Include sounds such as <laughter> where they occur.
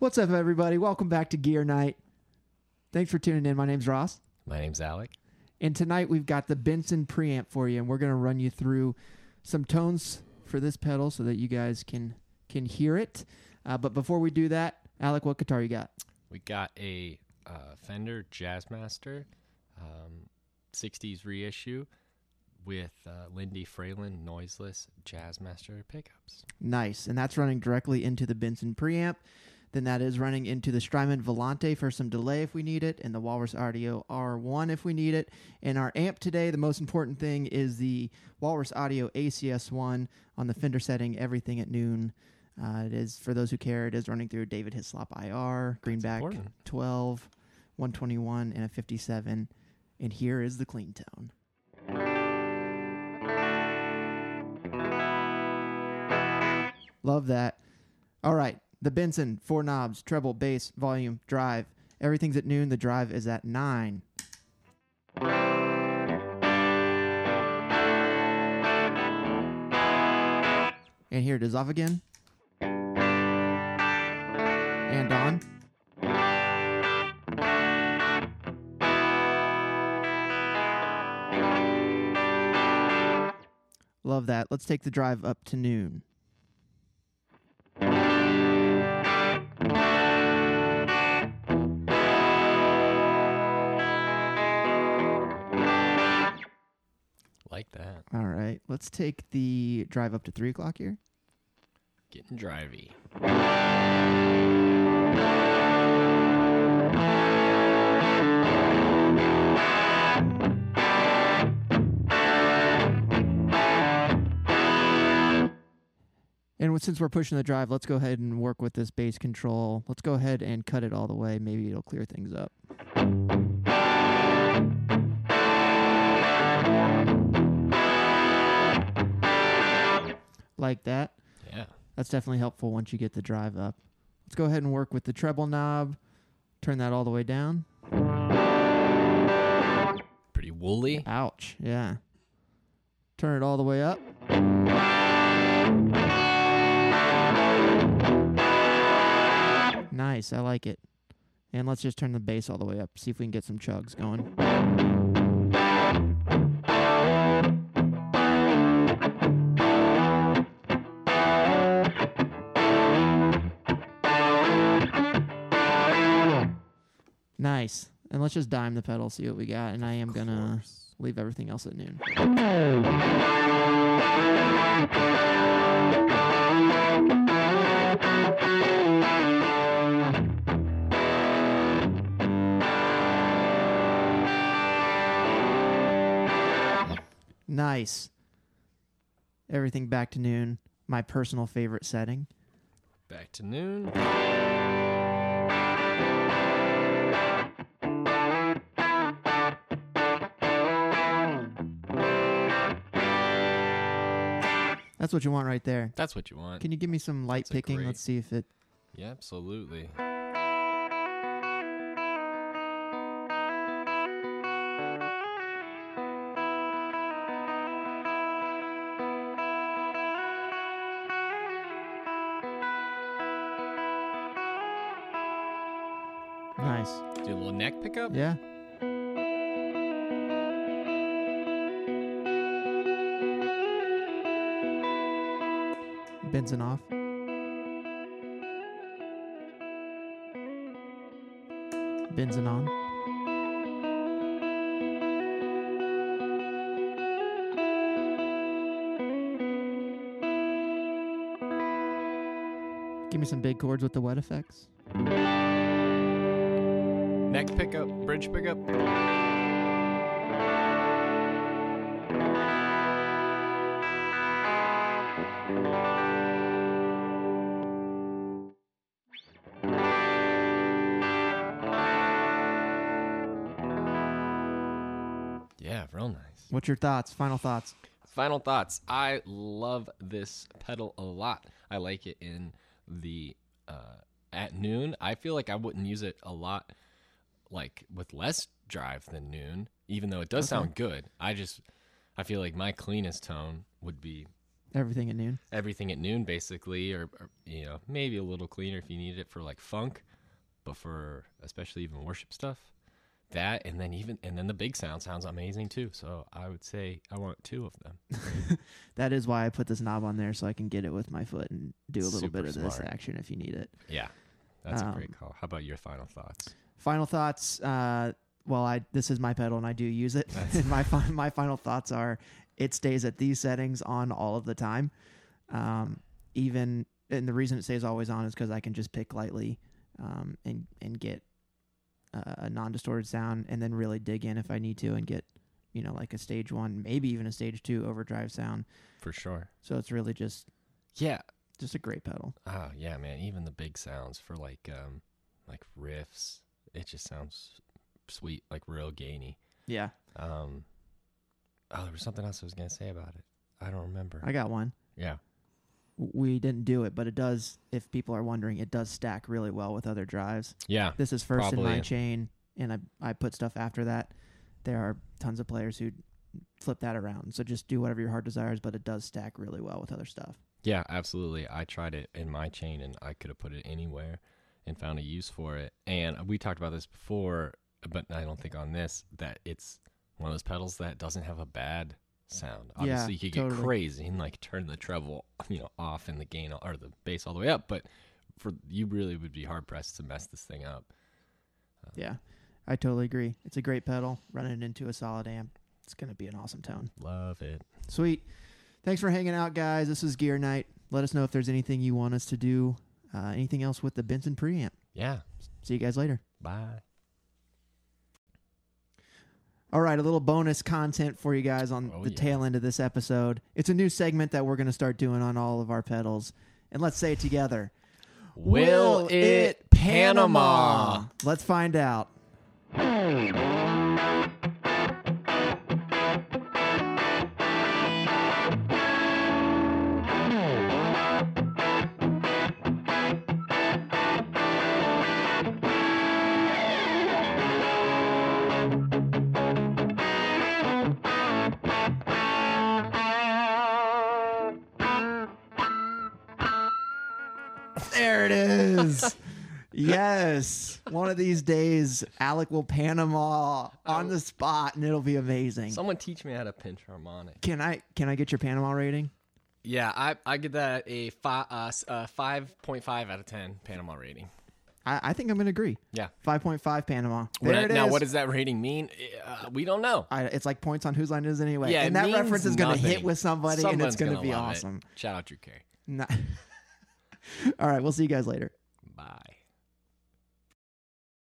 What's up, everybody? Welcome back to Gear Night. Thanks for tuning in. My name's Ross. My name's Alec. And tonight we've got the Benson preamp for you, and we're going to run you through some tones for this pedal so that you guys can can hear it. Uh, but before we do that, Alec, what guitar you got? We got a uh, Fender Jazzmaster um, 60s reissue with uh, Lindy Fralin noiseless Jazzmaster pickups. Nice. And that's running directly into the Benson preamp. Then that is running into the Strymon Volante for some delay if we need it, and the Walrus Audio R1 if we need it. And our amp today, the most important thing is the Walrus Audio ACS1 on the Fender setting, everything at noon. Uh, it is, for those who care, it is running through David Hislop IR, Greenback 12, 121, and a 57. And here is the clean tone. Love that. All right. The Benson, four knobs, treble, bass, volume, drive. Everything's at noon. The drive is at nine. And here it is off again. And on. Love that. Let's take the drive up to noon. All right. Let's take the drive up to three o'clock here. Getting drivey. And since we're pushing the drive, let's go ahead and work with this bass control. Let's go ahead and cut it all the way. Maybe it'll clear things up. Like that. Yeah. That's definitely helpful once you get the drive up. Let's go ahead and work with the treble knob. Turn that all the way down. Pretty woolly. Ouch. Yeah. Turn it all the way up. Nice. I like it. And let's just turn the bass all the way up. See if we can get some chugs going. Nice. And let's just dime the pedal, see what we got. And I am going to leave everything else at noon. Nice. Everything back to noon. My personal favorite setting. Back to noon. That's what you want right there. That's what you want. Can you give me some light That's a picking? great- Let's see if it. yeah, absolutely. Nice. Do a little neck pickup. Yeah. Benson off. Benson on. Give me some big chords with the wet effects. Neck pickup. Bridge pickup. Yeah, real nice. What's your thoughts? Final thoughts? Final thoughts. I love this pedal a lot. I like it in the uh, at noon. I feel like I wouldn't use it a lot, like with less drive than noon. Even though it does sound good, I just I feel like my cleanest tone would be Everything at noon. everything at noon basically or, or you know maybe a little cleaner if you need it for like funk but for especially even worship stuff that and then even and then the big sound sounds amazing too so i would say i want two of them <laughs> That is why I put this knob on there so I can get it with my foot and do a little Super bit of this action if you need it. yeah that's a Um, great call how about your final thoughts Final thoughts. Uh, well, I this is my pedal and I do use it. and <laughs> my fi- my final thoughts are it stays at these settings on all of the time. Um, even and the reason it stays always on is because I can just pick lightly um, and and get a non distorted sound and then really dig in if I need to and get you know like a stage one, maybe even a stage two overdrive sound. for sure. So it's really just yeah. just a great pedal. oh yeah man. Even the big sounds for like um like riffs it just sounds sweet like real gainy. Yeah, um oh there was something else i was gonna say about it. I don't remember. I got one. yeah We didn't do it, but it does. If people are wondering, it does stack really well with other drives. yeah This is first in my chain, and I I put stuff after that. There are tons of players who flip that around. So just do whatever your heart desires, but it does stack really well with other stuff. Yeah, absolutely. I tried it in my chain and I could have put it anywhere and found a use for it. And we talked about this before, but I don't think on this that it's one of those pedals that doesn't have a bad sound. Yeah, Obviously, you could get crazy and like turn the treble, <laughs> you know, off and the gain or the bass all the way up, but for you really would be hard pressed to mess this thing up. Yeah, I totally agree. It's a great pedal. Running into a solid amp, it's gonna be an awesome tone. Love it. Sweet. Thanks for hanging out, guys. This is Gear Night. Let us know if there's anything you want us to do. Uh, anything else with the Benson preamp. Yeah. See you guys later. Bye. All right, a little bonus content for you guys on Oh, the yeah. tail end of this episode. It's a new segment that we're going to start doing on all of our pedals. And let's say it together. Will, it Panama? Let's find out. There it is. <laughs> yes. One of these days, Alec will Panama on the spot, and it'll be amazing. Someone teach me how to pinch harmonic. Can I can I get your Panama rating? Yeah, I I give that a five uh, s- uh, five point five out of ten Panama rating. I, I think I'm going to agree. Yeah. Five point five Panama. What- There it is. now, what does that rating mean? Uh, we don't know. I, it's like points on whose line it is anyway. Yeah, and it that means reference is going to hit with somebody, and Someone's it's going to gonna be love it. awesome. Shout out Drew Carey. Nah. <laughs> All right, we'll see you guys later. Bye.